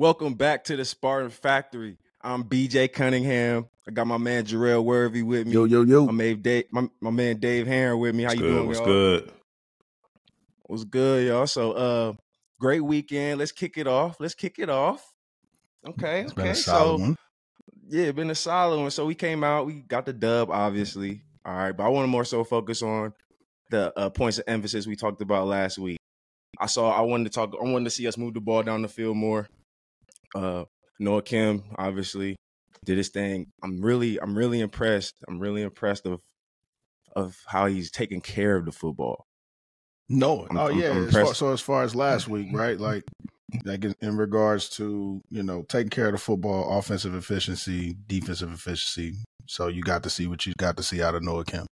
Welcome back to the Spartan Factory. I'm BJ Cunningham. I got my man Jarrell Worthy with me. Yo, yo, yo. My man Dave, my, my man Dave Heron with me. How What's you good? doing, What's y'all? good? What's good, y'all? So, uh, great weekend. Let's kick it off. Let's kick it off. Okay, It's been okay. a solid So, one. yeah, been a solid one. So we came out, we got the dub, obviously. All right, but I want to more so focus on the uh, points of emphasis we talked about last week. I saw. I wanted to talk. I wanted to see us move the ball down the field more. Uh, Noah Kim obviously did his thing. I'm really, I'm really impressed. I'm really impressed of of how he's taking care of the football. No. I'm- oh I'm- yeah. I'm as far, so as far as last week, right? Like, like in, in regards to you know taking care of the football, offensive efficiency, defensive efficiency. So you got to see what you got to see out of Noah Kim.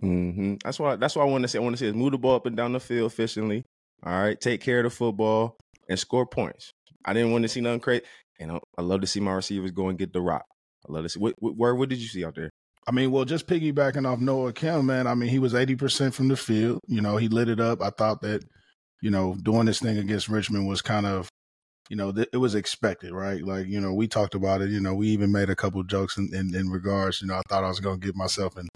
hmm That's why. That's why I want to say. I want to say is move the ball up and down the field efficiently. All right, take care of the football and score points. I didn't want to see nothing crazy, and I, I love to see my receivers go and get the rock. I love to see. What, what, where, what did you see out there? I mean, well, just piggybacking off Noah Kim, man. I mean, he was eighty percent from the field. You know, he lit it up. I thought that, you know, doing this thing against Richmond was kind of, you know, th- it was expected, right? Like, you know, we talked about it. You know, we even made a couple jokes in, in, in regards. You know, I thought I was going to get myself in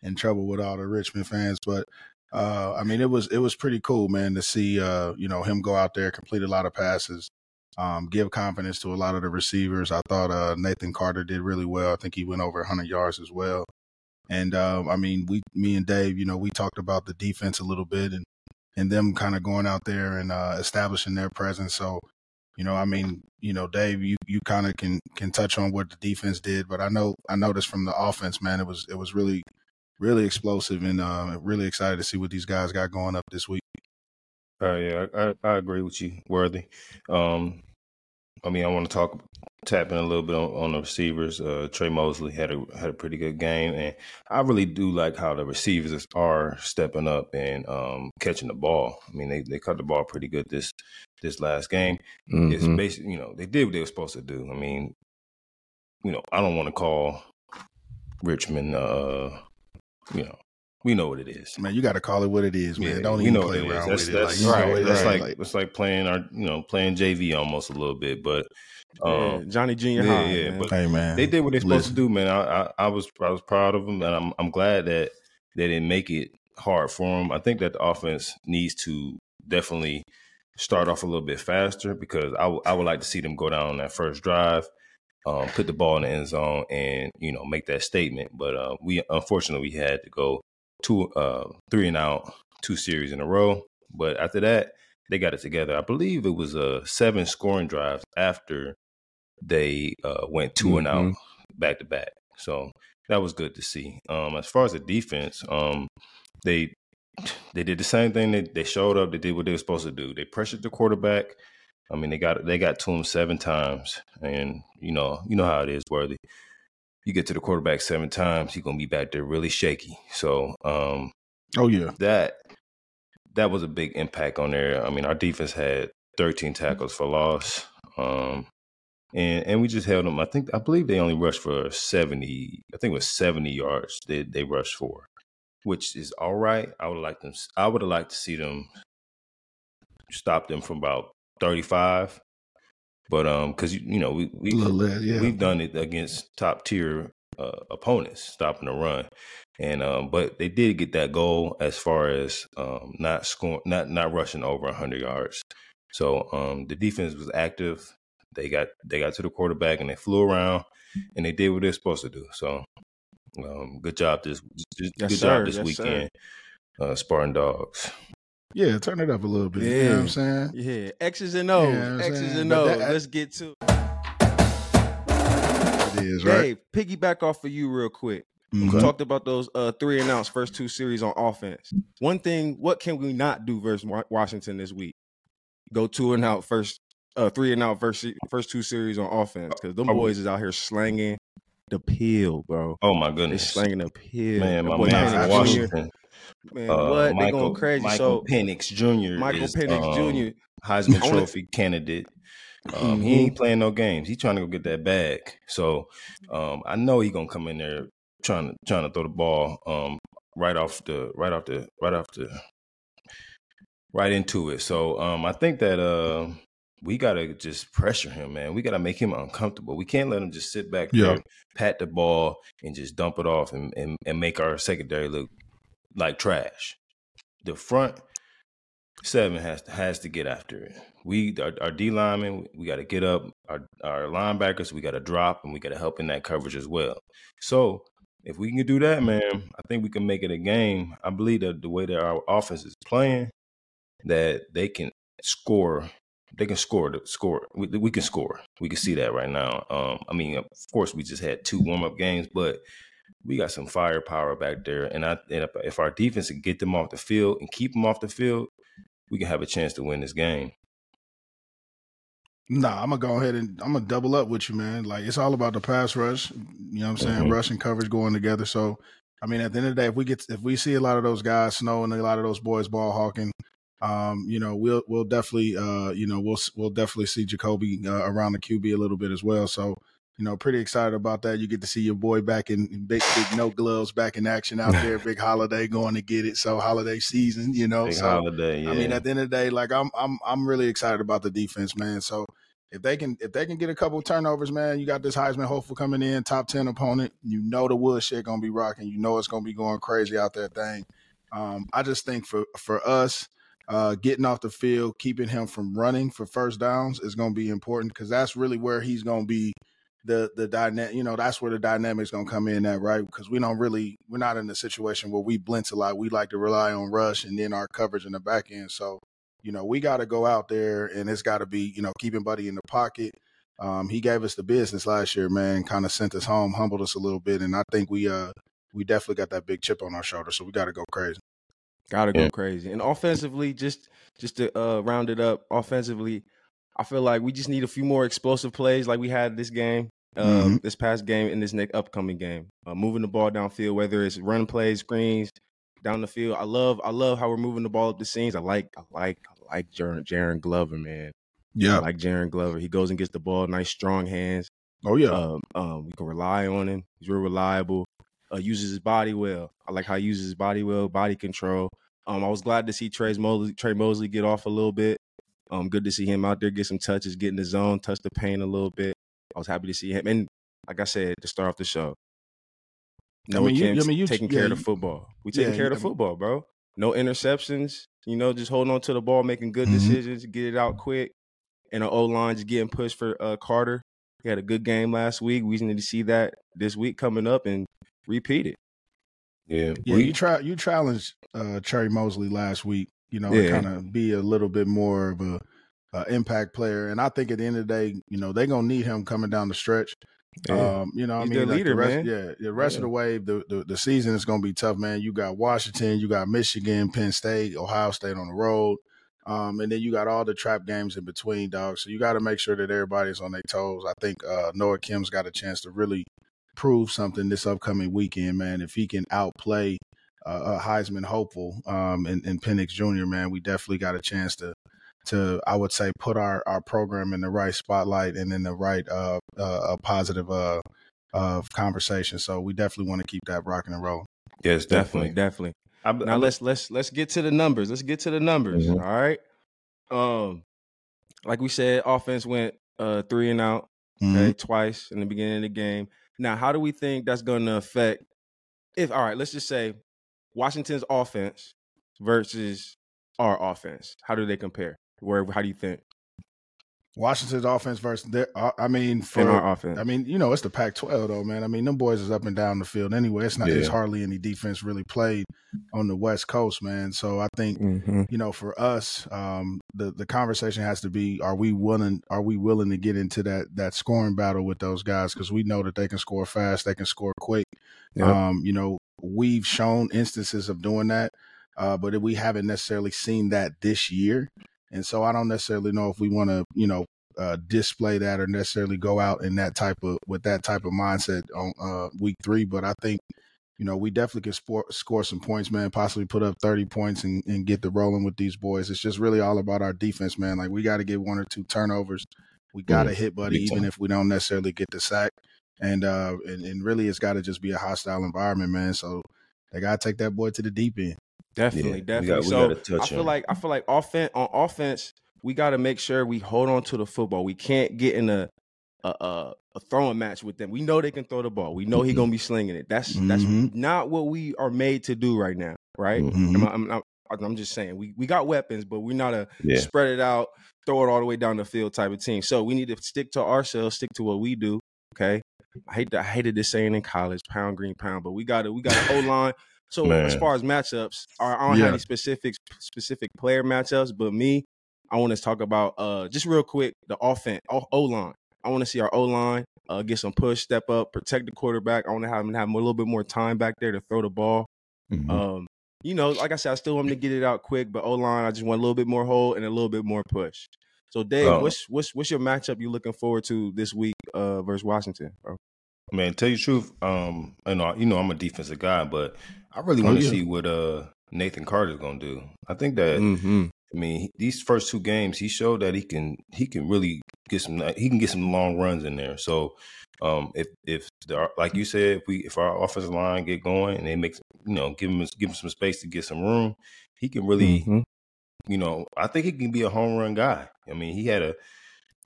in trouble with all the Richmond fans, but uh, I mean, it was it was pretty cool, man, to see uh, you know him go out there, complete a lot of passes, um, give confidence to a lot of the receivers. I thought uh, Nathan Carter did really well. I think he went over 100 yards as well. And um, I mean, we, me and Dave, you know, we talked about the defense a little bit and and them kind of going out there and uh, establishing their presence. So, you know, I mean, you know, Dave, you you kind of can can touch on what the defense did, but I know I noticed from the offense, man, it was it was really really explosive and uh, really excited to see what these guys got going up this week. Uh, yeah, I, I agree with you, Worthy. Um, I mean, I want to talk, tap in a little bit on, on the receivers. Uh, Trey Mosley had a had a pretty good game, and I really do like how the receivers are stepping up and um, catching the ball. I mean, they they cut the ball pretty good this this last game. It's Mhm. basically, you know, they did what they were supposed to do. I mean, you know, I don't want to call Richmond, uh, you know, we know what it is. Man, you got to call it what it is, man. Yeah, Don't we even know play what it is. around That's, with it. that's you know, right. it- That's right, like, it's like playing our you know playing JV almost a little bit, but Yeah, um, Johnny Junior yeah, High. yeah, man. but hey man, they did what they're supposed listen. to do, man. I, I I was I was proud of them, and I'm I'm glad that they didn't make it hard for them. I think that the offense needs to definitely start off a little bit faster because I w- I would like to see them go down that first drive. Um, put the ball in the end zone and you know make that statement, but uh, we unfortunately we had to go two, uh, three and out, two series in a row. But after that, they got it together. I believe it was uh, seven scoring drives after they uh, went 2 and out Mhm. back to back. So that was good to see. Um, as far as the defense, um, they they did the same thing. They they showed up. They did what they were supposed to do. They pressured the quarterback. I mean, they got they got to him seven times, and you know you know how it is, worthy. You get to the quarterback seven times, he's gonna be back there really shaky. So um, Oh yeah, that that was a big impact on there. I mean, our defense had 13 tackles for loss, um, and and we just held them. I think I believe they only rushed for 70. I think it was 70 yards. They they rushed for, which is all right. I would like them. I would have liked to see them stop them from about 35. But um, because you, you know we we less, yeah. we've done it against top tier uh, opponents, stopping the run, and um, but they did get that goal as far as um, not scoring, not not rushing over hundred yards. So um, the defense was active. They got they got to the quarterback and they flew around, and they did what they're supposed to do. So um, good job this Yes, good sir. job this Yes, weekend, uh, Spartan Dogs. Yeah, turn it up a little bit. You know what I'm saying? Yeah, X's and O's, Yeah, I'm X's saying, and O's. that- Let's get to It is right. Dave. Piggyback off of you real quick. We talked about those uh, three and outs first two series on offense. One thing, what can we not do versus Washington this week? Go two and out first, uh, three and out first first two series on offense because them boys is out here slanging the pill, bro. Oh my goodness, They goodness, slanging the pill. man, my boy man Penix from Jr. Washington. Man, uh, what? They Michael, going crazy. Michael so Penix Jr. Michael is, Penix um, Jr. Heisman wanna- Trophy candidate. Um, Mhm. He ain't playing no games. He's trying to go get that bag. So um, I know he gonna come in there trying to trying to throw the ball um, right off the right off the right off the right into it. So um, I think that uh, we gotta just pressure him, man. We gotta make him uncomfortable. We can't let him just sit back Yeah. there, pat the ball, and just dump it off and, and, and make our secondary look like trash. The front seven has to has to get after it. We our, our D linemen, we got to get up. Our our linebackers, we got to drop, and we got to help in that coverage as well. So if we can do that, man, I think we can make it a game. I believe that the way that our offense is playing, that they can score. They can score. Score. We, we can score. We can see that right now. Um, I mean, of course, we just had two warm up games, but we got some firepower back there. And I, and if, if our defense can get them off the field and keep them off the field, we can have a chance to win this game. Nah, I'm gonna go ahead and I'm gonna double up with you, man. Like it's all about the pass rush. You know what I'm saying? Mhm. Rush and coverage going together. So, I mean, at the end of the day, if we get if we see a lot of those guys, Snow and a lot of those boys ball hawking, um, you know, we'll we'll definitely, uh, you know, we'll we'll definitely see Jacoby uh, around the QB a little bit as well. So, you know, pretty excited about that. You get to see your boy back in, in big big no gloves back in action out there. big holiday going to get it. So holiday season, you know. Big so holiday. Yeah. I mean, at the end of the day, like I'm I'm I'm really excited about the defense, man. So if they can if they can get a couple turnovers, man, you got this Heisman hopeful coming in, top ten opponent. You know the wood shit gonna be rocking. You know it's gonna be going crazy out there thing. Um, I just think for for us, uh, getting off the field, keeping him from running for first downs is gonna be important because that's really where he's gonna be the the dynamic. You know, that's where the dynamics gonna come in at right because we don't really we're not in a situation where we blitz a lot. We like to rely on rush and then our coverage in the back end. So you know, we got to go out there and it's got to be, you know, keeping Buddy in the pocket. Um, he gave us the business last year, man, kind of sent us home, humbled us a little bit. And I think we, uh, we definitely got that big chip on our shoulder. So we got to go crazy. Gotta go Yeah. crazy. And offensively, just just to uh, round it up, offensively, I feel like we just need a few more explosive plays like we had this game, um, this past game, and this next upcoming game. Uh, moving the ball downfield, whether it's run plays, screens, down the field. I love I love how we're moving the ball up the seams. I like I like I like Jaron, Jaron Glover, man. Yeah, I like Jaron Glover. He goes and gets the ball, nice strong hands. Oh, yeah. Um, um, we can rely on him. He's real reliable. Uh, uses his body well. I like how he uses his body well, body control. Um, I was glad to see Trey Mosley, Trey Mosley get off a little bit. Um, good to see him out there get some touches, get in the zone, touch the paint a little bit. I was happy to see him. And like I said, to start off the show, no mean, you- Kim I mean, you- taking yeah, care of the football. We taking yeah, care of you- the football, bro. No interceptions. You know, just holding on to the ball, making good Mhm. decisions, get it out quick. And the O line just getting pushed for uh, Carter. He had a good game last week. We need to see that this week coming up and repeat it. yeah. Yeah, we, you try you challenged uh Trey Mosley last week, you know, Yeah. to kind of be a little bit more of a, a impact player. And I think at the end of the day, you know, they're gonna need him coming down the stretch. Yeah. Um, you know, I mean, like leader, the rest, man. yeah, the rest of the way, the, the the season is going to be tough, man. You got Washington, you got Michigan, Penn State, Ohio State on the road, um, and then you got all the trap games in between, dog. So you got to make sure that everybody's on their toes. I think uh, Noah Kim's got a chance to really prove something this upcoming weekend, man. If he can outplay uh, a Heisman hopeful um, in, in Penix Jr., man, we definitely got a chance to to I would say put our, our program in the right spotlight and in the right uh, uh, a positive uh, uh, conversation. So we definitely want to keep that rocking and rolling. yes, Definitely, definitely. definitely. I, Now I, let's let's let's get to the numbers. Let's get to the numbers. Mhm. all right. Um, like we said, offense went uh three and out. Okay, twice in the beginning of the game. Now, how do we think that's going to affect? If all right, let's just say Washington's offense versus our offense. How do they compare? Where? How do you think Washington's offense versus their, uh, I mean, in for our offense? I mean, you know, it's the Pac-12 though, man. I mean, them boys is up and down the field anyway. It's not. It's hardly any defense really played on the West Coast, man. So I think Mhm. you know, for us, um, the the conversation has to be: Are we willing? Are we willing to get into that that scoring battle with those guys? Because we know that they can score fast, they can score quick. Yep. Um, you know, we've shown instances of doing that, uh, but we haven't necessarily seen that this year. And so I don't necessarily know if we want to, you know, uh, display that or necessarily go out in that type of with that type of mindset on uh, week three. But I think you know, we definitely can sport, score some points, man. Possibly put up 30 points and, and get the rolling with these boys. It's just really all about our defense, man. Like, we got to get one or two turnovers. We got to hit Buddy, even if we don't necessarily get the sack. And, uh, and, and really, it's got to just be a hostile environment, man. So they got to take that boy to the deep end. Definitely, we definitely. got- we so I feel him. like I feel like offense on offense we got to make sure we hold on to the football. We can't get in a a, a, a throwing match with them. We know they can throw the ball. We know he' gonna be slinging it. That's that's Mhm. not what we are made to do right now, right? Mhm. I'm, I'm, I'm, just saying we we got weapons, but we're not a Yeah. spread it out, throw it all the way down the field type of team. So we need to stick to ourselves, stick to what we do. Okay. I hate that I hated this saying in college, pound green pound, but we got to we got an O line. So as far as matchups, I don't Yeah. have any specific specific player matchups, but me, I want to talk about uh just real quick the offense O line. I want to see our O line uh, get some push, step up, protect the quarterback. I want to have him have a little bit more time back there to throw the ball. Mhm. Um, you know, like I said, I still want him to get it out quick, but O line, I just want a little bit more hold and a little bit more push. So, Dave, Oh. what's what's what's your matchup you're looking forward to this week uh, versus Washington? Bro? Man, tell you the truth, um, you know, you know, I'm a defensive guy, but I really Oh, want to yeah. see what uh Nathan Carter's gonna do. I think that Mm-hmm. I mean these first two games, he showed that he can he can really get some he can get some long runs in there. So, um, if if the, like you said, if we if our offensive line get going and they make you know give him give him some space to get some room, he can really Mm-hmm. you know, I think he can be a home run guy. I mean, he had a,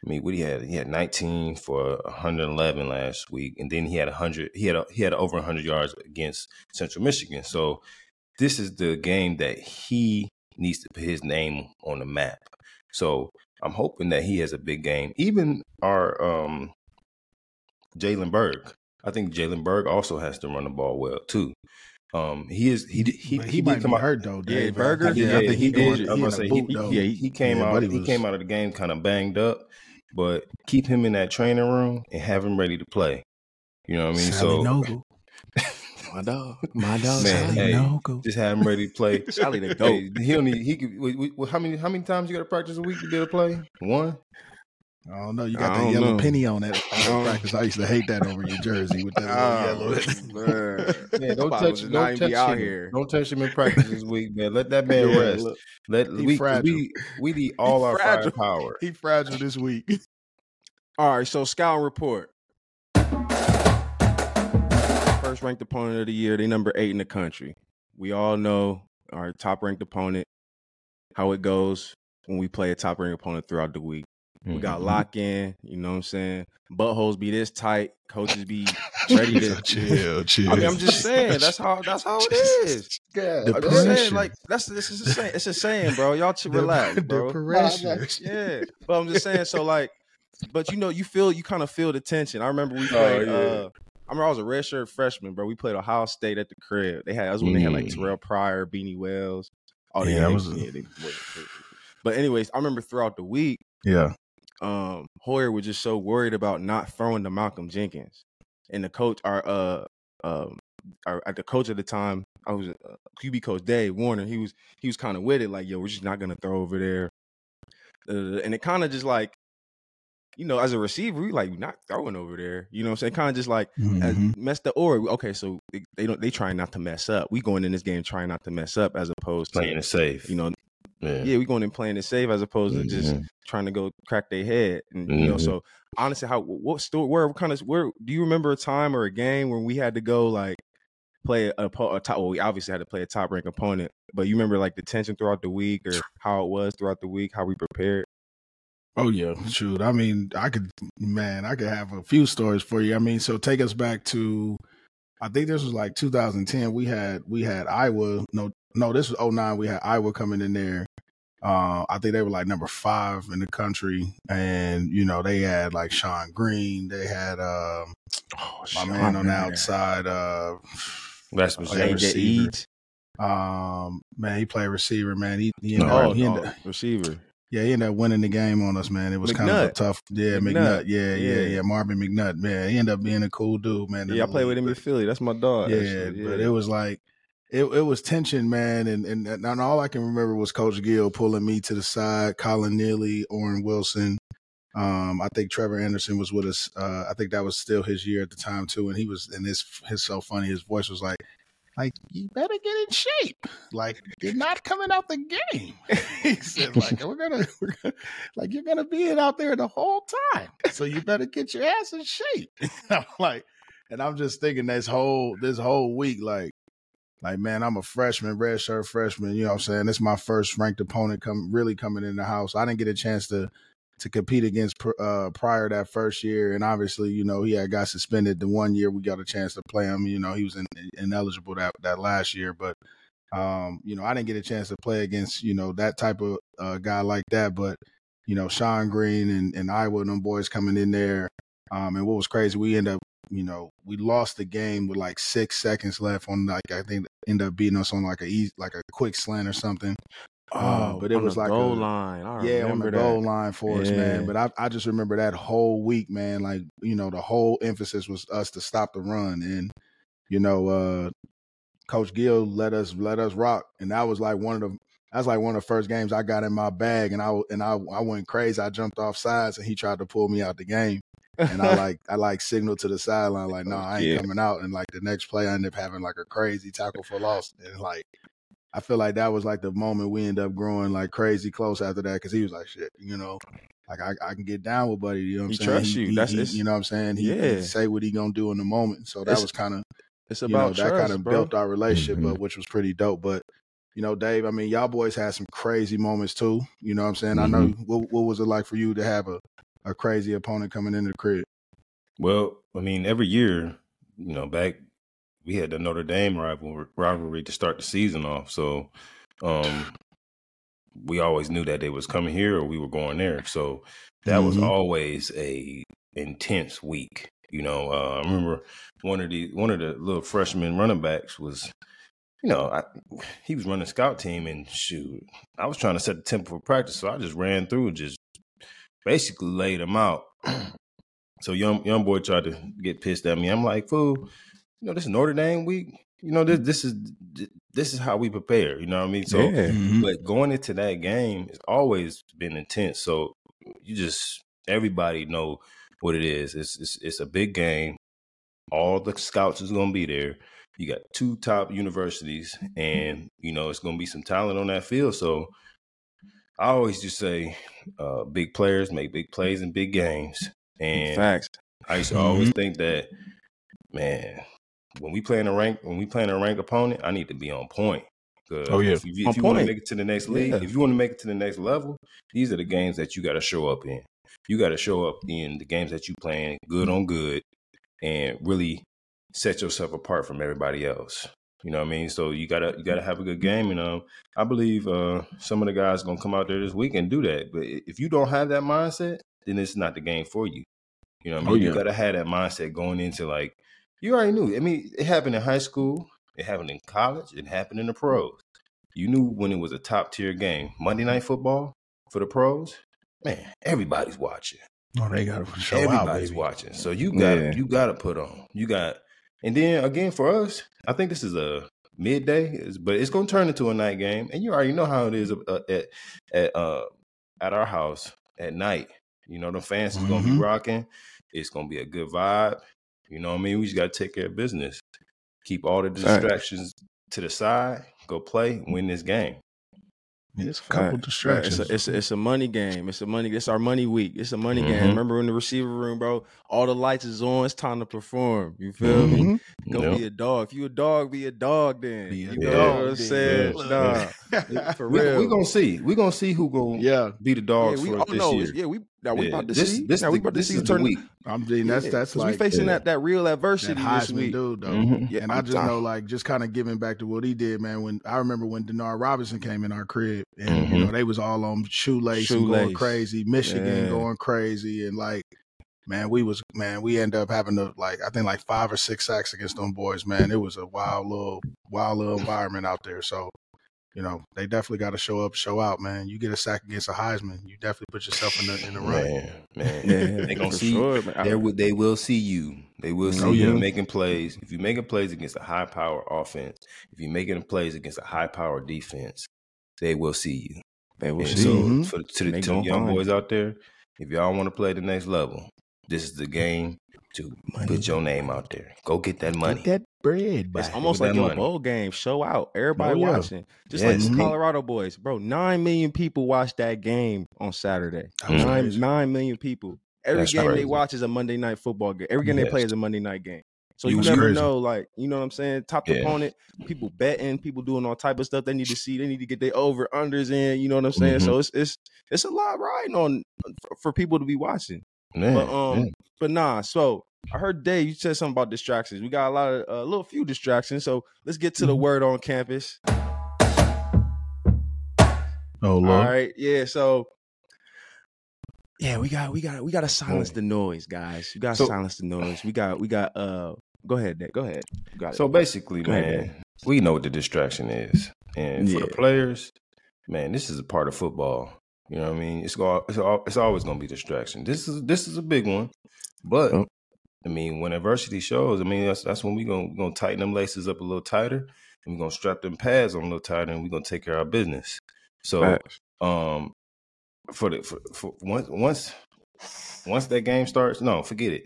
I mean, what he had, he had 19 for 111 last week, and then he had 100. He had a, he had over 100 yards against Central Michigan. So this is the game that he needs to put his name on the map. So I'm hoping that he has a big game. Even our um, Jalen Berg, I think Jalen Berg also has to run the ball well too. Um, he is he he he, he, did might come be out hurt though. Yeah, Dave. Berger, I yeah, I think he, he did. I'm gonna a say boot he, though. he, he, he came Yeah, out but he he, came out of the game kind of banged up, but keep him in that training room and have him ready to play. You know what I mean? Sally so Noble. My dog, my dog, Man, hey, Noble. just have him ready to play. Sally the goat. Hey, he only he could. wait, wait, how many how many times you got to practice a week to be able to play? One. I don't know. You got the don't yellow know. penny on that I don't- on practice. I used to hate that over your jersey with that Oh, little yellow. man. Yeah, don't touch, should don't not even be touch out him. here. Don't touch him in practice this week, man. Let that man Yeah, rest. look, Let he we, 'cause fragile. we we need all He our fragile. firepower. he fragile this week. All right, so scout report. First ranked opponent of the year. They number eight in the country. We all know our top ranked opponent, how it goes when we play a top ranked opponent throughout the week. We got Mhm. lock in, you know what I'm saying? Buttholes be this tight, coaches be ready to chill, chill. I mean, I'm just saying that's how that's how it is. Yeah, The I'm just saying, like that's this is a saying. It's a saying, bro. Y'all should relax, the bro. pressure. Yeah, but I'm just saying. So like, but you know, you feel you kind of feel the tension. I remember we Oh, played. yeah. uh I remember I was a redshirt freshman, bro. We played Ohio State at the crib. They had that was when they had like Mm. Terrelle Pryor, Beanie Wells. Oh, Yeah, yeah, that was a- yeah, they- But anyways, I remember throughout the week, Yeah. Um, Hoyer was just so worried about not throwing to Malcolm Jenkins, and the coach, our uh, um, our at the coach at the time, I was uh, QB coach Dave Warner. He was he was kind of with it, like, yo, we're just not gonna throw over there, uh, and it kind of just like, you know, as a receiver, we like not throwing over there. You know, what I'm saying, kind of just like as Mhm. mess the or okay, so they, they don't they trying not to mess up. We going in this game trying not to mess up, as opposed to playing it safe. you know, yeah. yeah, we going in playing it safe as opposed to just Mhm. trying to go crack their head. And you know, Mhm. so honestly, how what story? Where what kind of where do you remember a time or a game when we had to go like play a, a top? Well, we obviously had to play a top ranked opponent, but you remember like the tension throughout the week or how it was throughout the week, how we prepared. Oh yeah, shoot. I mean, I could, man, I could have a few stories for you. I mean, so take us back to, I think this was like 2010. We had we had Iowa. No, no, this was 09. We had Iowa coming in there. Uh, I think they were like number five in the country, and you know they had like Shonn Greene. They had um, Oh, my man on the outside. Uh, That's Oh, what yeah, yeah, receiver. Eads. um, man, he played receiver. Man, he, he ended, No, up, Oh, he oh, ended, receiver. Yeah, he ended up winning the game on us, man. It was kind of a tough. Yeah, McNutt. McNutt. Yeah, yeah, Yeah. yeah, Marvin McNutt. Man, he ended up being a cool dude, man. Yeah, I played with him in Philly. That's my dog. Yeah, actually. but it was like it, it was tension, man, and, and and all I can remember was Coach Gill pulling me to the side, Colin Neely, Orrin Wilson. Um, I think Trevor Anderson was with us. Uh, I think that was still his year at the time too, and he was. And his his so funny. His voice was like, like you better get in shape. Like you're not coming out the game. he said, like we're gonna, we're gonna, like you're gonna be out there the whole time. So you better get your ass in shape. I'm like, and I'm just thinking this whole this whole week, like like, man, I'm a freshman, red shirt freshman. You know what I'm saying? This is my first ranked opponent come really coming in the house. I didn't get a chance to to compete against uh, Pryor that first year, and obviously, you know, he had got suspended the one year we got a chance to play him. You know, he was in, ineligible that that last year, but um, you know, I didn't get a chance to play against you know that type of uh, guy like that. But you know, Shonn Greene and, and Iowa and them boys coming in there. Um, and what was crazy, we end up, you know, we lost the game with like six seconds left on like I think end up beating us on like a like a quick slant or something. Oh, Um, but it on was the like goal a- line. I yeah, on the that. goal line for us, man. But I, I just remember that whole week, man. Like you know, the whole emphasis was us to stop the run, and you know, uh, Coach Gill let us let us rock, and that was like one of the that's like one of the first games I got in my bag, and I and I I went crazy. I jumped off sides, and he tried to pull me out the game, and I like I like signaled to the sideline like, no, I ain't Yeah. coming out. And like the next play, I end up having like a crazy tackle for loss, and like. I feel like that was like the moment we end up growing like crazy close after that because he was like, shit, you know, like I, I can get down with Buddy. You know what I'm He saying? trusts you. That's- it's- you know what I'm saying. He, he say what he gonna do in the moment. So that It's was kind of It's you know about that kind of built our relationship Mhm. up, which was pretty dope. But you know, Dave, I mean, y'all boys had some crazy moments too. You know what I'm saying? I know Mm-hmm. what, what was it like for you to have a, a crazy opponent coming into the crib? Well, I mean, every year, you know, back we had the Notre Dame rivalry, rivalry to start the season off. So um we always knew that they was coming here or we were going there. So that was Mhm. always a intense week. You know, uh, I remember one of the one of the little freshman running backs was, you know, I, he was running scout team and shoot, I was trying to set the tempo for practice, so I just ran through just basically laid him out. so young young boy tried to get pissed at me. I'm like, fool, you know, this is Notre Dame week. You know, this this is this is how we prepare. You know what I mean? So yeah. Mm-hmm. but going into that game it's always been intense. So you just everybody know what it is. It's it's, it's a big game. All the scouts is going to be there. You got two top universities, and you know it's going to be some talent on that field. So I always just say, uh, big players make big plays in big games. And Facts. I used to always think that, man, when we play in a rank, when we play in a rank opponent, I need to be on point. Oh, yeah. If you, if you want to make it to the next league, Yeah. if you want to make it to the next level, these are the games that you got to show up in. You got to show up in the games that you playing good on good, and really set yourself apart from everybody else. You know what I mean? So you gotta you gotta have a good game, and um, I believe uh, some of the guys gonna come out there this week and do that. But if you don't have that mindset, then it's not the game for you. You know what I Oh, mean? yeah. You gotta have that mindset going into like you already knew. I mean, it happened in high school, it happened in college, it happened in the pros. You knew when it was a top tier game. Monday night football for the pros, man, everybody's watching. Oh, they got to show out, Everybody's baby. watching. So you got Yeah. you got to put on. You got, and then again for us, I think this is a midday, but it's going to turn into a night game, and you already know how it is at at uh, at our house at night. You know the fans is going to be rocking. It's going to be a good vibe. You know what I mean? We just got to take care of business. Keep all the distractions to the side. Go play. Win this game. It's a couple Fact. distractions. It's a, it's, a, it's a money game. It's a money. It's our money week. It's a money game. Mhm. Remember in the receiver room, bro? All the lights is on. It's time to perform. You feel me? Mhm. Go Yep. be a dog. If you a dog, be a dog. Then Be a you dog, know what I'm saying? Nah, for We, real. we gonna see. We gonna see who gonna yeah, be the yeah, we for oh, this no, year. yeah, we now we Yeah, about to this, see. This, now we about to this see is who the turn. week. I'm being that's Yeah, that's 'cause like we facing Yeah. that that real that adversity this week. dude though. Mhm. Yeah, and I I'm just down. know, like, just kind of giving back to what he did, man. When I remember when Denard Robinson came in our crib, and you Mhm. know they was all on shoelace, and going crazy, Michigan Yeah. going crazy, and like, man, we was man, we end up having to like, I think like five or six sacks against them boys, man. It was a wild little, wild little environment out there. So, you know, they definitely got to show up, show out, man. You get a sack against a Heisman, you definitely put yourself in the in the run. Man, man, Yeah, they gonna see. sure, man. They will. They will see you. They will see Oh, you yeah. making plays. If you're making plays against a high power offense, if you're making plays against a high power defense, they will see you. They will And see. so, Mhm. for, to the, They to the young find boys out there, if y'all want to play the next level, this is the game to put your name out there. Go get that money. Get that bread, It's almost like that your money. bowl game. Show out. Everybody Oh, yeah. watching. Just like the Mhm. Colorado boys. Bro, nine million people watched that game on Saturday. That Nine, nine million people. Every That's game they watch is a Monday night football game. Every game they play is a Monday night game. So He you never crazy. know, like you know what I'm saying. Top Yeah. opponent, people betting, people doing all type of stuff. They need to see. They need to get their over unders in. You know what I'm saying. Mhm. So it's it's it's a lot riding on for, for people to be watching. Man, But um, yeah. but nah. So I heard Dave, you said something about distractions. We got a lot of a little few distractions. So let's get to the Mhm. word on campus. Oh Lord. All right, yeah. So yeah, we got we got we got to silence Right. the noise, guys. We got to So- silence the noise. We got we got uh. Go ahead, Dave. Go ahead. So basically, Go man, Dan. we know what the distraction is, and for the players, man, this is a part of football. You know what I mean? It's all it's, all, it's always going to be distraction. This is this is a big one, but. I mean, when adversity shows, I mean that's that's when we gonna gonna tighten them laces up a little tighter, and we're gonna strap them pads on a little tighter, and we're gonna take care of our business. So, Facts. um, for the for, for once once once that game starts, no, forget it.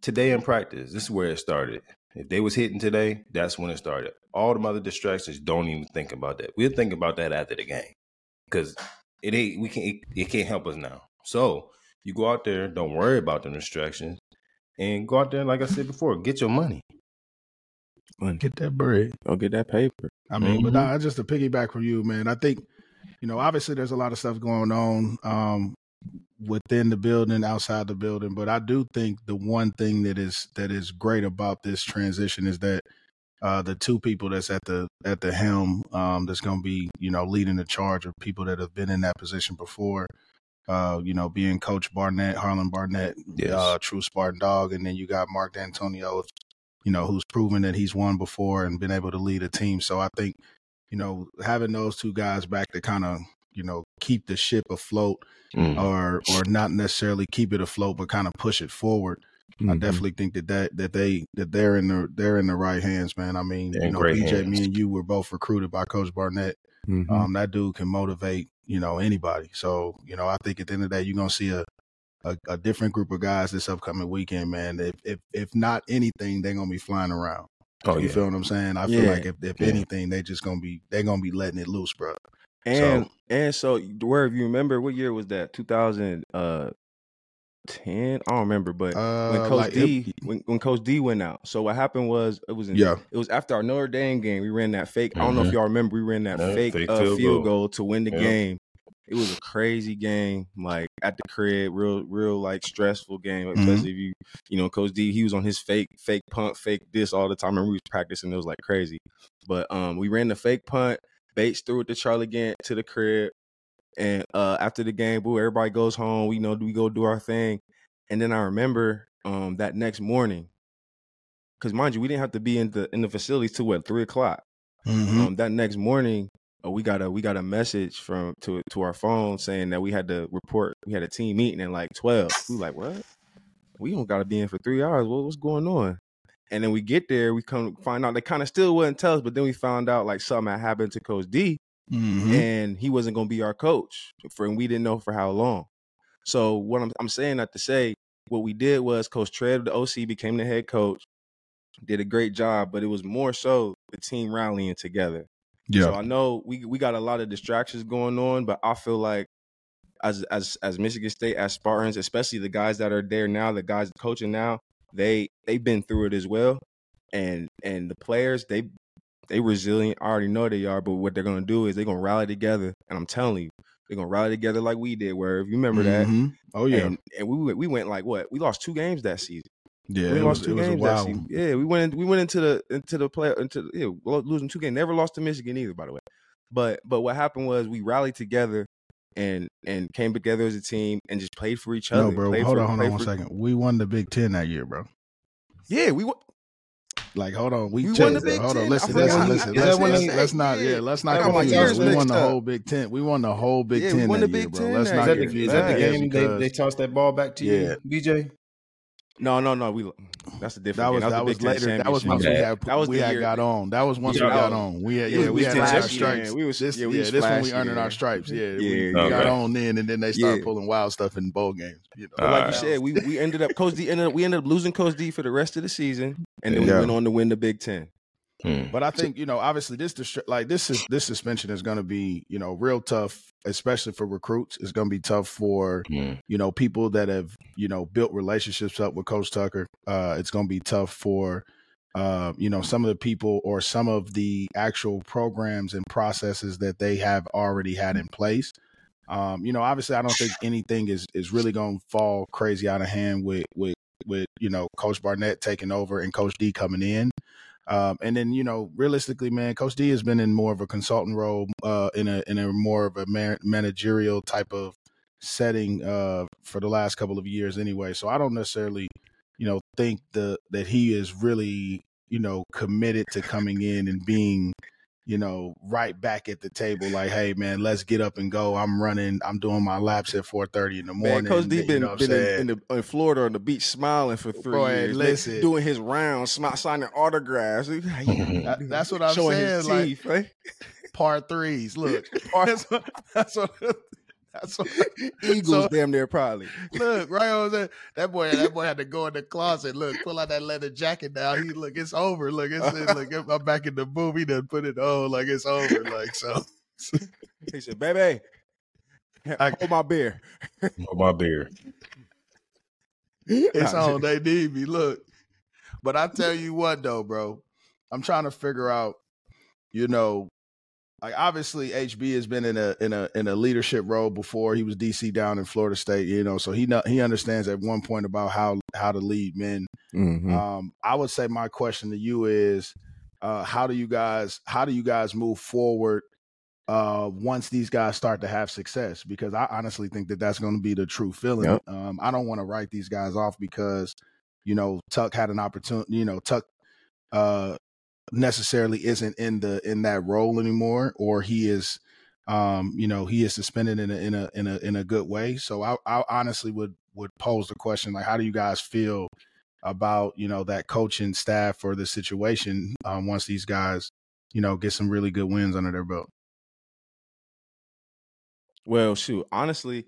Today in practice, this is where it started. If they was hitting today, that's when it started. All the other distractions, don't even think about that. We'll think about that after the game because it ain't. We can't. It, it can't help us now. So you go out there, don't worry about the distractions, and go out there. Like I said before, get your money. Get that bread. Go get that paper. I mean, but Mhm. nah, just to piggyback from you, man, I think, you know, obviously there's a lot of stuff going on um, within the building, outside the building, but I do think the one thing that is that is great about this transition is that uh, the two people that's at the at the helm um, that's going to be, you know, leading the charge of people that have been in that position before. Uh, you know, being Coach Barnett, Harlan Barnett, Yes. uh, true Spartan dog, and then you got Mark Dantonio, you know, who's proven that he's won before and been able to lead a team. So I think, you know, having those two guys back to kind of, you know, keep the ship afloat Mm. or or not necessarily keep it afloat, but kind of push it forward. Mm-hmm. I definitely think that, that that they that they're in the they're in the right hands, man. I mean, They're you know, BJ, hands. me and you were both recruited by Coach Barnett. Mhm. Um, that dude can motivate, you know, anybody. So, you know, I think at the end of the day, you're gonna see a, a, a different group of guys this upcoming weekend, man. If if if not anything, they're gonna be flying around. Oh you yeah. feel what I'm saying? I feel like if, if Yeah. anything, they just gonna be they're gonna be letting it loose, bro. And and so where if you remember what year was that? 2010? I don't remember, but Uh, when Coach like, D it- when, when Coach D went out. So what happened was it was in, Yeah. it was after our Notre Dame game. We ran that fake. I don't know if Mhm. y'all remember. We ran that Yeah, fake, fake uh, field field, goal. goal. to win the Yeah. game. It was a crazy game, like at the crib, real, real like stressful game. Mhm. Especially if you, you know, Coach D, he was on his fake, fake punt, fake this all the time, and we was practicing. It was like crazy. But um, we ran the fake punt. Bates threw it to Charlie Gantt to the crib, and uh, after the game, boo, everybody goes home. We know we go do our thing, and then I remember um that next morning, because mind you, we didn't have to be in the in the facilities till what three o'clock. Mhm. Um, that next morning, uh, we got a we got a message from to to our phone saying that we had to report. We had a team meeting at like twelve. We like what? We don't got to be in for three hours. What, what's going on? And then we get there, we come find out they kind of still wouldn't tell us, but then we found out like something had happened to Coach D, Mhm. and he wasn't going to be our coach for, and we didn't know for how long. So what I'm I'm saying that to say, what we did was Coach Tread, the OC, became the head coach, did a great job, but it was more so the team rallying together. Yeah. So I know we we got a lot of distractions going on, but I feel like as as as Michigan State as Spartans, especially the guys that are there now, the guys coaching now, they they've been through it as well, and and the players they they resilient. I already know they are, but what they're gonna do is they're gonna rally together, and I'm telling you, they're gonna rally together like we did. Where if you remember that, Mhm. Oh yeah. and, and we went- we went like what we lost two games that season. yeah. we lost was, two it was a games that season. Yeah, we went we went into the into the play into yeah losing two games. Never lost to Michigan either, by the way. But but what happened was we rallied together and and came together as a team and just played for each other. No, bro. Hold for- on, hold on one for- second. We won the Big Ten that year, bro. Yeah, we won. Like, hold on. We, We checked won the it. Big Hold on. Ten. Listen, I listen, forgot. listen. Is Let's, that when let's, let's not. Yeah, let's not I confuse. years. We won the whole Big Ten. We won the whole Big Yeah, Ten we won that the year, Big bro. Ten Let's not. Is that, the, confuse is that the game they, because they tossed that ball back to Yeah. you, BJ? No, no, no. We that's a different. that was that was later. That was once we had That was we had year- got on. That was once Yeah. we got on. We had yeah was we had our stripes. We was- this yeah, yeah, we was this when we earning our stripes. Yeah, Yeah, we, got on then, and then they started pulling wild stuff in bowl games. You know, like you said, we we ended up Coach D ended up we ended up losing Coach D for the rest of the season, and then we went on to win the Big Ten. Hmm. But I think you know, obviously, this distri- like this is this suspension is going to be you know real tough, especially for recruits. It's going to be tough for Hmm. you know people that have you know built relationships up with Coach Tucker. Uh, it's going to be tough for uh, you know some of the people or some of the actual programs and processes that they have already had in place. Um, you know, obviously, I don't think anything is is really going to fall crazy out of hand with with with you know Coach Barnett taking over and Coach D coming in. Um, and then you know, realistically, man, Coach D has been in more of a consultant role, uh, in a in a more of a managerial type of setting uh, for the last couple of years, anyway. So I don't necessarily, you know, think the that he is really, you know, committed to coming in and being, you know, right back at the table. Like, hey, man, let's get up and go. I'm running. I'm doing my laps at 4:30 in the morning. Man, Coach D you been, know been in, in, the, in Florida on the beach smiling for three Boy, years. listen. doing his rounds, smi- signing autographs. That- that's what I'm Showing his saying, like- teeth, right? Part threes. Look, Part- that's what. That's what. That's what. Eagles, So- damn near probably. Look, right on there. That boy, that boy had to go in the closet. Look, pull out that leather jacket now. He look, it's over. Look, it's look, I'm back in the booth. He done put it on like it's over. Like so. He said, "Baby, I- hold my beer." Oh, my beer. It's on. They need me. Look. But I tell you what though, bro. I'm trying to figure out, you know, like obviously HB has been in a in a in a leadership role before. He was DC down in Florida State, you know, so he know, he understands at one point about how how to lead men. Mhm. Um, I would say my question to you is, uh, how do you guys how do you guys move forward uh, once these guys start to have success? Because I honestly think that that's going to be the true feeling. Yep. Um, I don't want to write these guys off because you know Tuck had an opportunity. You know Tuck uh, necessarily isn't in the in that role anymore, or he is. Um, you know, he is suspended in a in a in a in a good way. So I, I honestly would would pose the question like, how do you guys feel about you know that coaching staff for the situation um, once these guys you know get some really good wins under their belt. Well, shoot, honestly,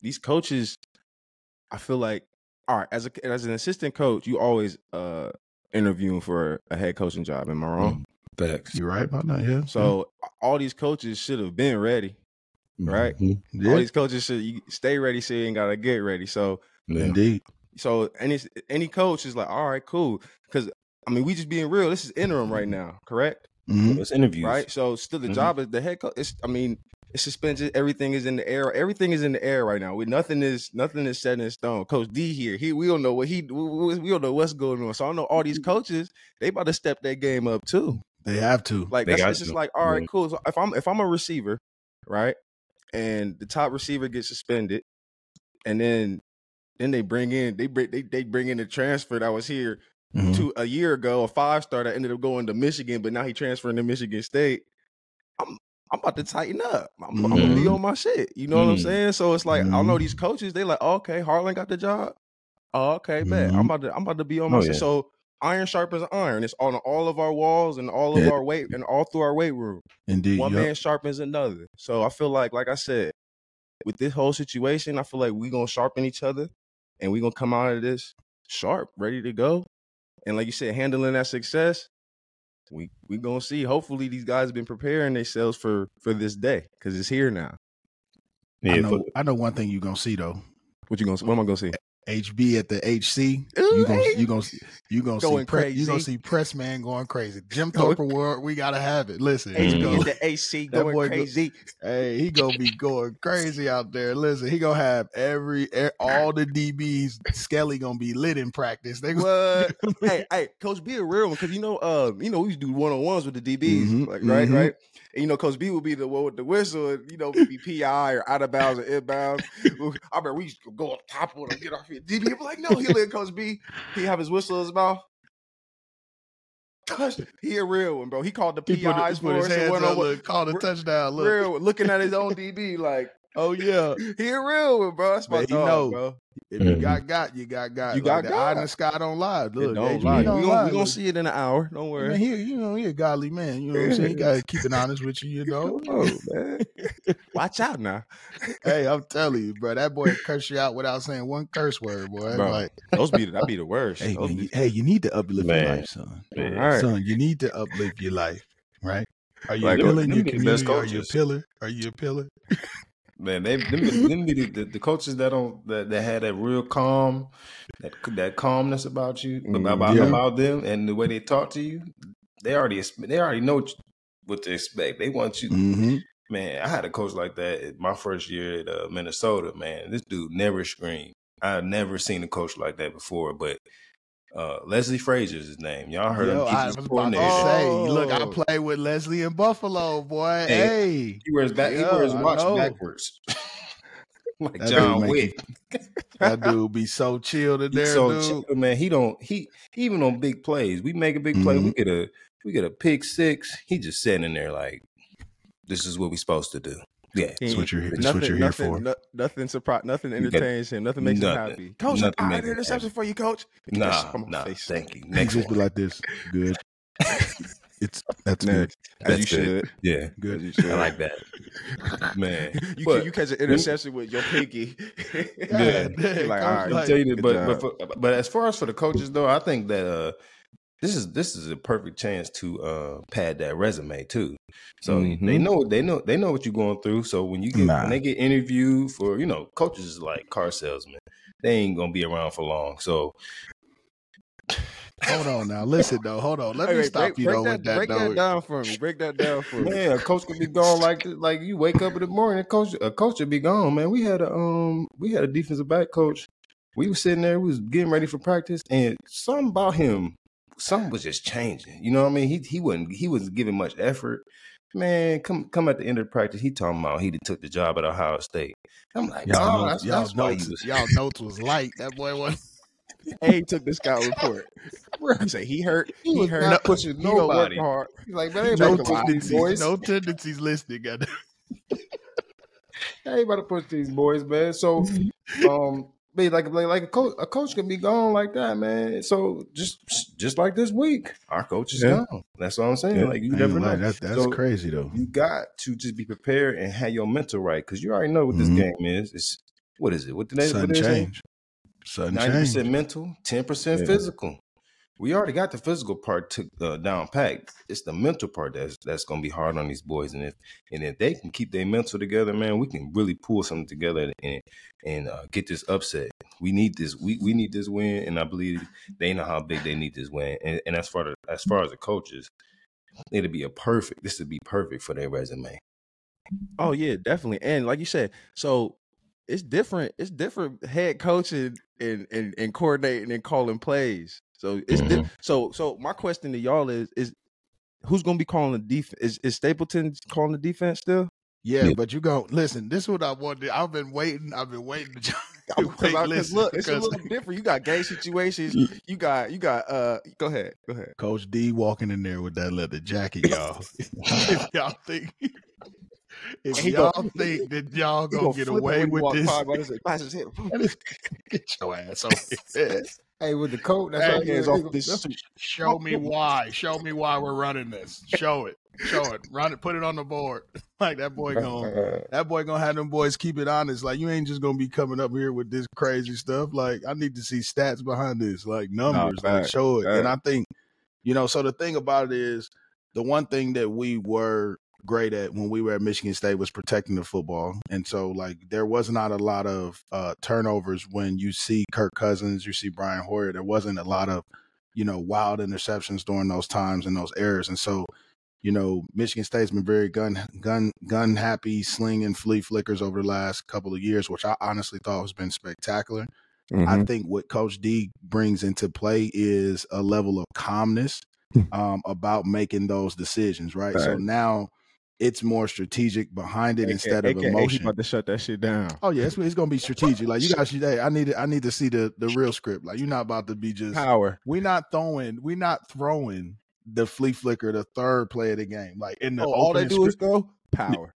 these coaches, I feel like, all right, as a as an assistant coach, you always uh interviewing for a head coaching job. Am I wrong? Facts. You're right about that? Yeah. So all these coaches should have been ready. right? Mhm. yeah, All these coaches should you stay ready, so you ain't gotta get ready. So Yeah. indeed. so any any coach is like, all right, cool, because I mean, we just being real. This is interim right now, correct? Mhm. It's interviews. Right. So still, the Mhm. job is the head coach. It's I mean, it's suspended. Everything is in the air. Everything is in the air right now. We nothing is nothing is set in stone. Coach D here. He we don't know what he we, we we don't know what's going on. So I know all these coaches they about to step their game up too. They have to. Like They that's got it's just like all right, cool. So if I'm if I'm a receiver, right, and the top receiver gets suspended, and then then they bring in they bring they, they bring in the transfer that was here Mhm. two a year ago, a five star that ended up going to Michigan, but now he transferring to Michigan State. I'm I'm about to tighten up. I'm, I'm gonna be Mhm. on my shit. You know what I'm Mhm. saying? So it's like I Mhm. know these coaches. They like, okay, Harlan got the job. Oh, okay, bet. Mhm. I'm about to I'm about to be on my Oh, shit. yeah. So iron sharpens iron. It's on all of our walls and all of Yeah. our weight and all through our weight room. Indeed. One yup. man sharpens another. So I feel like, like I said, with this whole situation, I feel like we gonna sharpen each other, and we gonna come out of this sharp, ready to go. And like you said, handling that success, we we gonna see. Hopefully, these guys have been preparing themselves for for this day because it's here now. Yeah, I know. for- I know one thing you gonna see though. What you gonna? What am I gonna see? HB at the HC. Ooh, You gonna you gonna you gonna see Going pre- you gonna see press man going crazy. Jim Thorpe Award. We gotta have it. Listen, HB he at the boy going go- crazy. Hey, he gonna be going crazy out there. Listen, he gonna have every all the DBs. Skelly gonna be lit in practice. They What? hey, hey, coach, be a real one because you know, uh, you know, we used to do one on ones with the DBs, Mhm, like right, mhm. right. And you know, Coach B would be the one with the whistle, and you know, be PI or out of bounds or inbounds. I remember we used to go on top of him, get off here. DB would be like, no, he let Coach B. He have his whistle in his mouth. Gosh, he a real one, bro. He called the he PIs put for his us and hands up, look, called a touchdown. Look, real, looking at his own DB like, oh yeah. He a real one, bro. That's my Man, he dog, know. bro. If you Mhm. got got, you got got. You Like got the eye in got. the sky don't lie. It Look, don't lie. don't We lie. gonna, we gonna see it in an hour. Don't worry. Man, he, you know, he a godly man. You know what I'm saying? You gotta keep it honest with you, you know. Come on, man. Watch out now. hey, I'm telling you, bro, that boy curse you out without saying one curse word, boy. Bro, Like, Those be that be the worst. hey, man, be- you, hey, you need to uplift your life, son. Yeah. All right. Son, you need to uplift your life, right? Are you Like, a pillar them in your be best community? Are you a pillar? Are you a pillar? Man, they them, them be the, the, the coaches that don't that, that had that real calm, that that calmness about you Mm, about yeah. about them and the way they talk to you. They already they already know what, to expect. They want you. Mm-hmm. Man, I had a coach like that at my first year at uh, Minnesota. Man, this dude never screamed. I never seen a coach like that before. But uh, Leslie Frazier's his name. Y'all heard Yo, him. I He's was the about to say, look, I play with Leslie in Buffalo, boy. Hey, Hey, He wears back. Yeah, he wears watch backwards, like That John dude make Wick. that dude be so chilled in there, so dude. chill, man. He don't. He even on big plays. We make a big play. We Mhm. get a we get a pick six. He just sitting in there like, this is what we supposed to do. Yeah. That's what you're- that's nothing, what you're here nothing, for. no- nothing surprise, nothing entertains him. Nothing makes him happy. Coach, Nothing I had makes an interception for you, coach. Get that Nah, shit from nah. face. Thank you. He Next just be like this. Good. It's that's good. Next, as you good. should. Yeah. As Good. you should. I like that. Man. You, But- can, you catch an interception with your pinky. Yeah. You're like, Coach, all right, Let like- tell you that, but but, for, but as far as for the coaches though, I think that uh this is this is a perfect chance to uh pad that resume too. So they Mhm. know they know they know what you're going through. So when you get Nah. when they get interviewed for you know coaches is like car salesmen, they ain't gonna be around for long. So Hold on now. Listen though. Hold on. Let Hey, me wait, stop break, you break though that, with that break though. that down for me. Break that down for me. man, a coach could be gone like. Like you wake up in the morning, a coach a coach would be gone. Man, we had a um we had a defensive back coach. We was sitting there, we was getting ready for practice, and something about him, something was just changing. You know what I mean? He he wasn't he wasn't giving much effort. Man, come come at the end of the practice, he talking about he took the job at Ohio State. I'm like, Y'all, oh, that's, y'all that's notes, was. y'all notes was light. That boy was. Hey, he took the scout report. He said he hurt. He He, was hurt. not pushing He gonna work nobody. hard. He's like, man, ain't No about to push these tendencies. boys. No tendencies listed. goddamn. I ain't about to push these boys, man. So, um, be like like like a coach, a coach can be gone like that, man. So just just like this week, our coach is Yeah. gone. That's what I'm saying. Yeah. Like you never know. That, that's So, crazy though. You got to just be prepared and have your mental right because you already know what this Mhm. game is. It's what is it? What the name? Sudden What they say? change. Sudden Ninety change. percent mental, ten percent Yeah. physical. We already got the physical part took uh, down packed. It's the mental part that's that's gonna be hard on these boys. And if and if they can keep their mental together, man, we can really pull something together and and uh, get this upset. We need this. We, we need this win, and I believe they know how big they need this win. And, and as far as as far as the coaches, it'll be a perfect. This would be perfect for their resume. Oh yeah, definitely. And like you said, so it's different. It's different head coaching and and, and coordinating and calling plays. So it's di- Mhm. so so. My question to y'all is is who's gonna be calling the defense? Is, is Stapleton calling the defense still? Yeah, Yeah. but you go listen. This is what I wanted. I've been waiting. I've been waiting to. Because Wait, I- 'cause listen, look, it's a little different. You got game situations. You got you got. Uh, go ahead, go ahead. Coach D walking in there with that leather jacket, y'all. if y'all think, if He y'all gon- think that y'all He gonna get away with walk this, by, but it's his get your ass over here. Hey, with the coat, Hey, all hands you- off this that's- Show me why. Show me why we're running this. Show it. Show it. Run it. Put it on the board. Like that boy going. That boy gonna have them boys keep it honest. Like you ain't just gonna be coming up here with this crazy stuff. Like I need to see stats behind this, like numbers, like show it. And. I think, you know, so the thing about it is, the one thing that we were great at when we were at Michigan State was protecting the football, and so like there was not a lot of uh, turnovers when you see Kirk Cousins, you see Brian Hoyer. There wasn't a lot of, you know, wild interceptions during those times and those errors, and so you know, Michigan State's been very gun gun gun happy, sling and flea flickers over the last couple of years, which I honestly thought has been spectacular. I think what Coach D brings into play is a level of calmness um, about making those decisions, right? So now it's more strategic behind it instead of AKA, emotion. about to shut that shit down. Oh yeah, it's, it's gonna be strategic. Like you guys, hey, I need to, I need to see the the real script. Like you're not about to be just Power. we're not throwing we're not throwing the flea flicker the third play of the game like in the Oh, all they do is script- go power.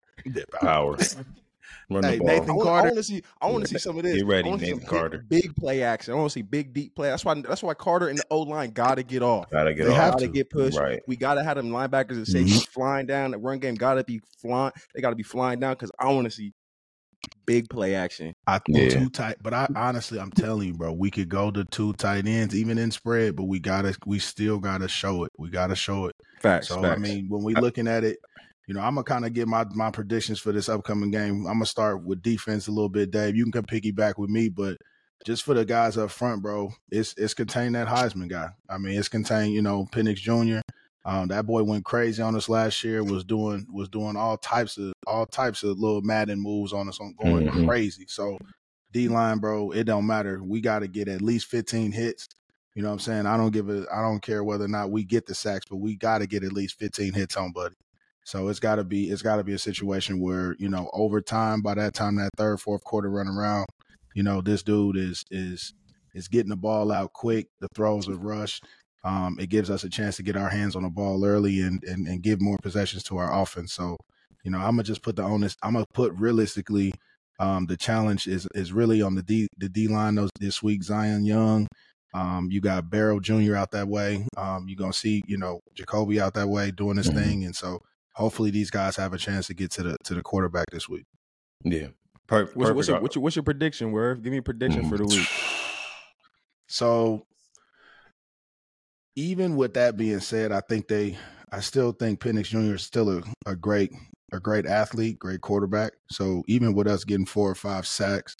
Power. Run Hey, the ball. Nathan I want, Carter. to see. I want to see some of this. Get ready, I see Nathan Carter. Big, big play action. I want to see big deep play. That's why. That's why Carter and the O line got to get off. Gotta get They off. have Got to to. get pushed. Right. We got to have them linebackers and safeties mm-hmm. flying down. The run game got to be flying. They got to be flying down because I want to see big play action. I think Yeah. two tight, but I honestly, I'm telling you, bro, we could go to two tight ends, even in spread, but we gotta, we still gotta show it. We gotta show it. Facts. So facts. I mean, when we looking at it, you know, I'm gonna kind of get my my predictions for this upcoming game. I'm gonna start with defense a little bit, Dave. You can come piggyback with me, but just for the guys up front, bro, it's it's contained that Heisman guy. I mean, it's contained, you know, Penix Jr. Um, that boy went crazy on us last year. Was doing was doing all types of all types of little Madden moves on us, on going Mhm. crazy. So D line, bro, it don't matter. We got to get at least 15 hits. You know what I'm saying? I don't give a I don't care whether or not we get the sacks, but we got to get at least 15 hits on Buddy. So it's got to be it's got to be a situation where you know over time by that time that third fourth quarter run around, you know this dude is is is getting the ball out quick. The throws are rushed. Um, it gives us a chance to get our hands on the ball early and and, and give more possessions to our offense. So you know I'm gonna just put the onus. I'm gonna put realistically. Um, the challenge is is really on the D the D line those this week. Zion Young, um, you got Barrow Jr. out that way. Um, you're gonna see, you know, Jacoby out that way doing his Mhm. thing, and so hopefully these guys have a chance to get to the to the quarterback this week. Yeah. Per- what's, what's, your, uh, what's, your, what's your prediction, Werv? Give me a prediction for the week. So even with that being said, I think they I still think Penix Jr. is still a, a great a great athlete, great quarterback. So even with us getting four or five sacks,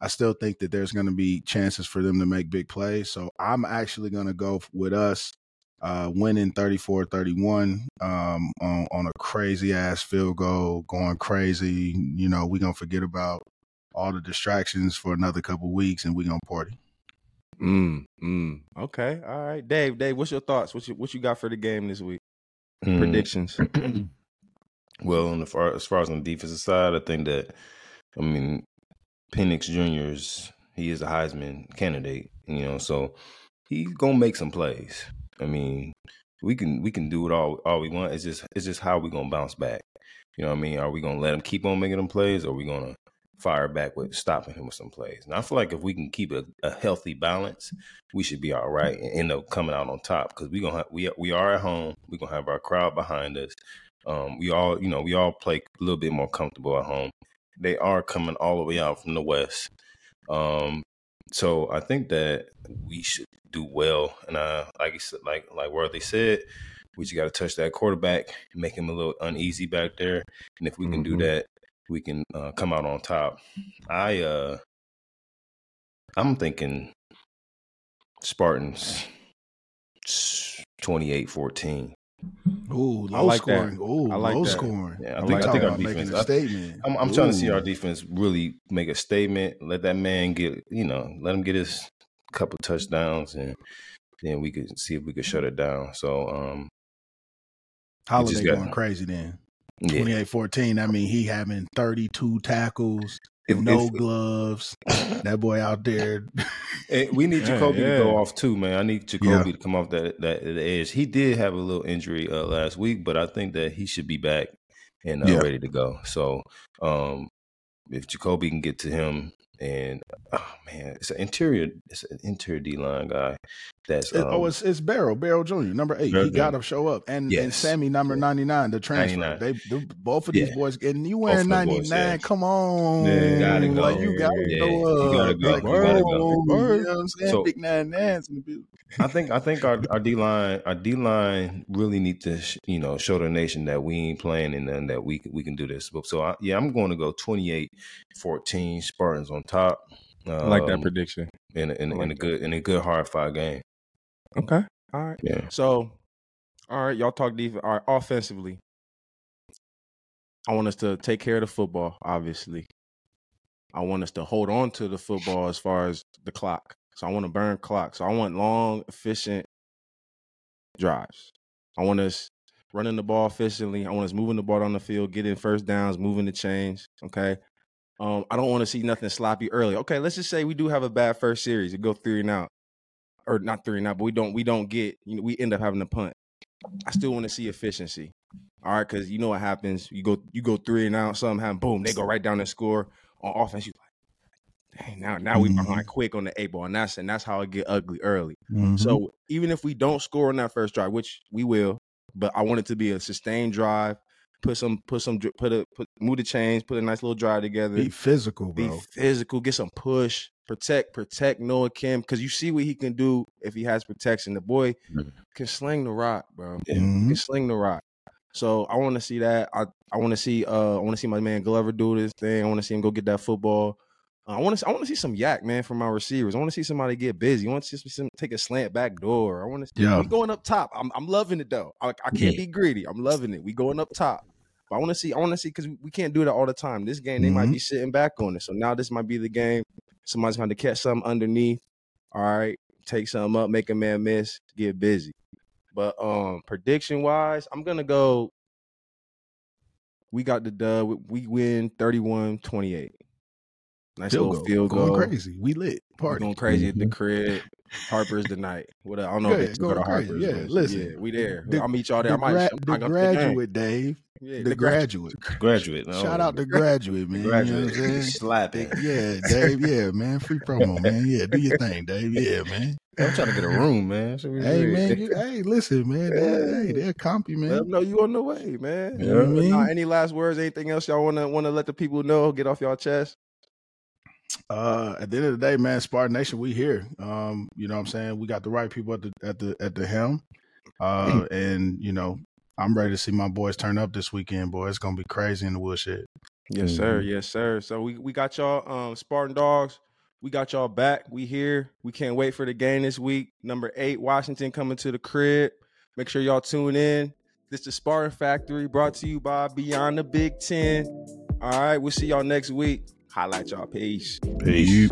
I still think that there's going to be chances for them to make big plays. So I'm actually going to go with us uh, winning 34-31 um, on, on a crazy ass field goal, going crazy. You know, we're going to forget about all the distractions for another couple weeks and we're going to party. Mm, mm. Okay. All right. Dave, Dave, what's your thoughts? What you what you got for the game this week? Mm. Predictions. well, on the far, as far as on the defensive side, I think that I mean Penix Jr.'s he is a Heisman candidate, you know, so he's gonna make some plays. I mean, we can we can do it all all we want. It's just it's just how we gonna bounce back. You know what I mean? Are we gonna let him keep on making them plays, or are we gonna fire back with stopping him with some plays? And I feel like if we can keep a, a healthy balance, we should be all right and end up coming out on top because we gonna we we are at home. We gonna have our crowd behind us. Um, we all you know we all play a little bit more comfortable at home. They are coming all the way out from the west. Um, so I think that we should do well. And uh, like you said, like like Worthy said, we just got to touch that quarterback, make him a little uneasy back there, and if we can do Mhm. that, we can uh, come out on top. I uh, I'm thinking Spartans 28-14. Ooh, I low like that. scoring. Ooh, I like low that. scoring. Yeah, I think I think our defense. a I, statement. I'm, I'm trying to see our defense really make a statement. Let that man get, you know, let him get his couple touchdowns, and then we could see if we could shut it down. So, um, Haladay going crazy then. 28-14. I mean, he having 32 tackles, If- no if- gloves. that boy out there. And we need Yeah, Jacoby to go off too, man. I need Jacoby to come off that that the edge. He did have a little injury uh, last week, but I think that he should be back and uh, Yeah. ready to go. So, um, if Jacoby can get to him, and oh man, it's an interior, it's an interior D line guy. That's It- um, oh, it's it's Barrow, Barrow Jr. Number eight. He got to show up, and and Sammy number ninety nine, the transfer. 99. They, they both of these Yeah. boys, and you wearing ninety nine. yeah. Come on, Yeah, gotta go. Like you gotta Yeah, go you up. gotta go. Like, You gotta go. Word. You know what I'm saying? So- Big nine nines in the building. I think I think our our D line our D line really need to sh- you know show the nation that we ain't playing and then that we can, we can do this. So I, yeah, I'm going to go 28-14 Spartans on top. I like that um, prediction. in a, in, like in a good in a good hard fight game. Okay. All right. Yeah. So, all right, y'all talk defense. All right, offensively, I want us to take care of the football. Obviously, I want us to hold on to the football as far as the clock. So I want to burn clock. So I want long, efficient drives. I want us running the ball efficiently. I want us moving the ball on the field, getting first downs, moving the chains. Okay. Um, I don't want to see nothing sloppy early. Okay, let's just say we do have a bad first series. We go three and out or not three and out, but we don't we don't get you know we end up having to punt. I still want to see efficiency. All right, because you know what happens. You go you go three and out, something happen, boom, they go right down the score on offense. You like, dang, now now we behind quick on the eight ball, and that's and that's how it get ugly early. Mhm. So even if we don't score on that first drive, which we will, but I want it to be a sustained drive. Put some put some put a put move the chains, put a nice little drive together. be physical, bro. Be physical, get some push, protect, protect Noah Kim because you see what he can do if he has protection. The boy can sling the rock, bro. He Mhm. can sling the rock. So I want to see that. I I want to see uh I want to see my man Glover do this thing. I want to see him go get that football. I want to I want to see some YAC man from my receivers. I want to see somebody get busy. I want to see some take a slant back door. I want to. Yeah. We going up top. I'm I'm loving it though. I, I can't Yeah. be greedy. I'm loving it. We going up top. But I want to see. I want to see because we can't do that all the time. This game they might Mhm. be sitting back on it. So now this might be the game. Somebody's going to catch something underneath. All right, take something up, make a man miss, get busy. But um prediction wise, I'm gonna go. We got the dub. We win 31-28. Nice Field little goal. field going crazy. We lit. Party. going crazy at the Mhm. crib. Harper's the night. What I don't know Go if they ahead, still go to going crazy. Harper's. Yeah, listen. yeah, we there. The- I'll meet y'all there. The, I might gra- the got the graduate, Dave. Yeah, the graduate. Graduate. no. Shout out to graduate, man. graduate. You know what I'm saying? Slapping. Yeah, Dave. Yeah, man. Free promo, man. Yeah, do your thing, Dave. Yeah, man. I'm trying to get a room, man. Hey, man. You, hey, listen, man. Hey, they're compy, Let man. them know you on the way, man. You know what I mean? nah, any last words? Anything else y'all wanna wanna let the people know? Get off y'all chest. Uh, at the end of the day, man, Spartan Nation, we here. Um, you know what I'm saying? We got the right people at the at the at the helm. Uh, and you know, I'm ready to see my boys turn up this weekend, boy. It's gonna be crazy in the woodshed. Yes, sir. Mm-hmm. Yes, sir. So we we got y'all um Spartan Dogs. We got y'all back. We here. We can't wait for the game this week. Number eight, Washington coming to the crib. Make sure y'all tune in. This is the Spartan Factory brought to you by Beyond the Big Ten. All right, we'll see y'all next week. Highlight y'all. Peace. Peace.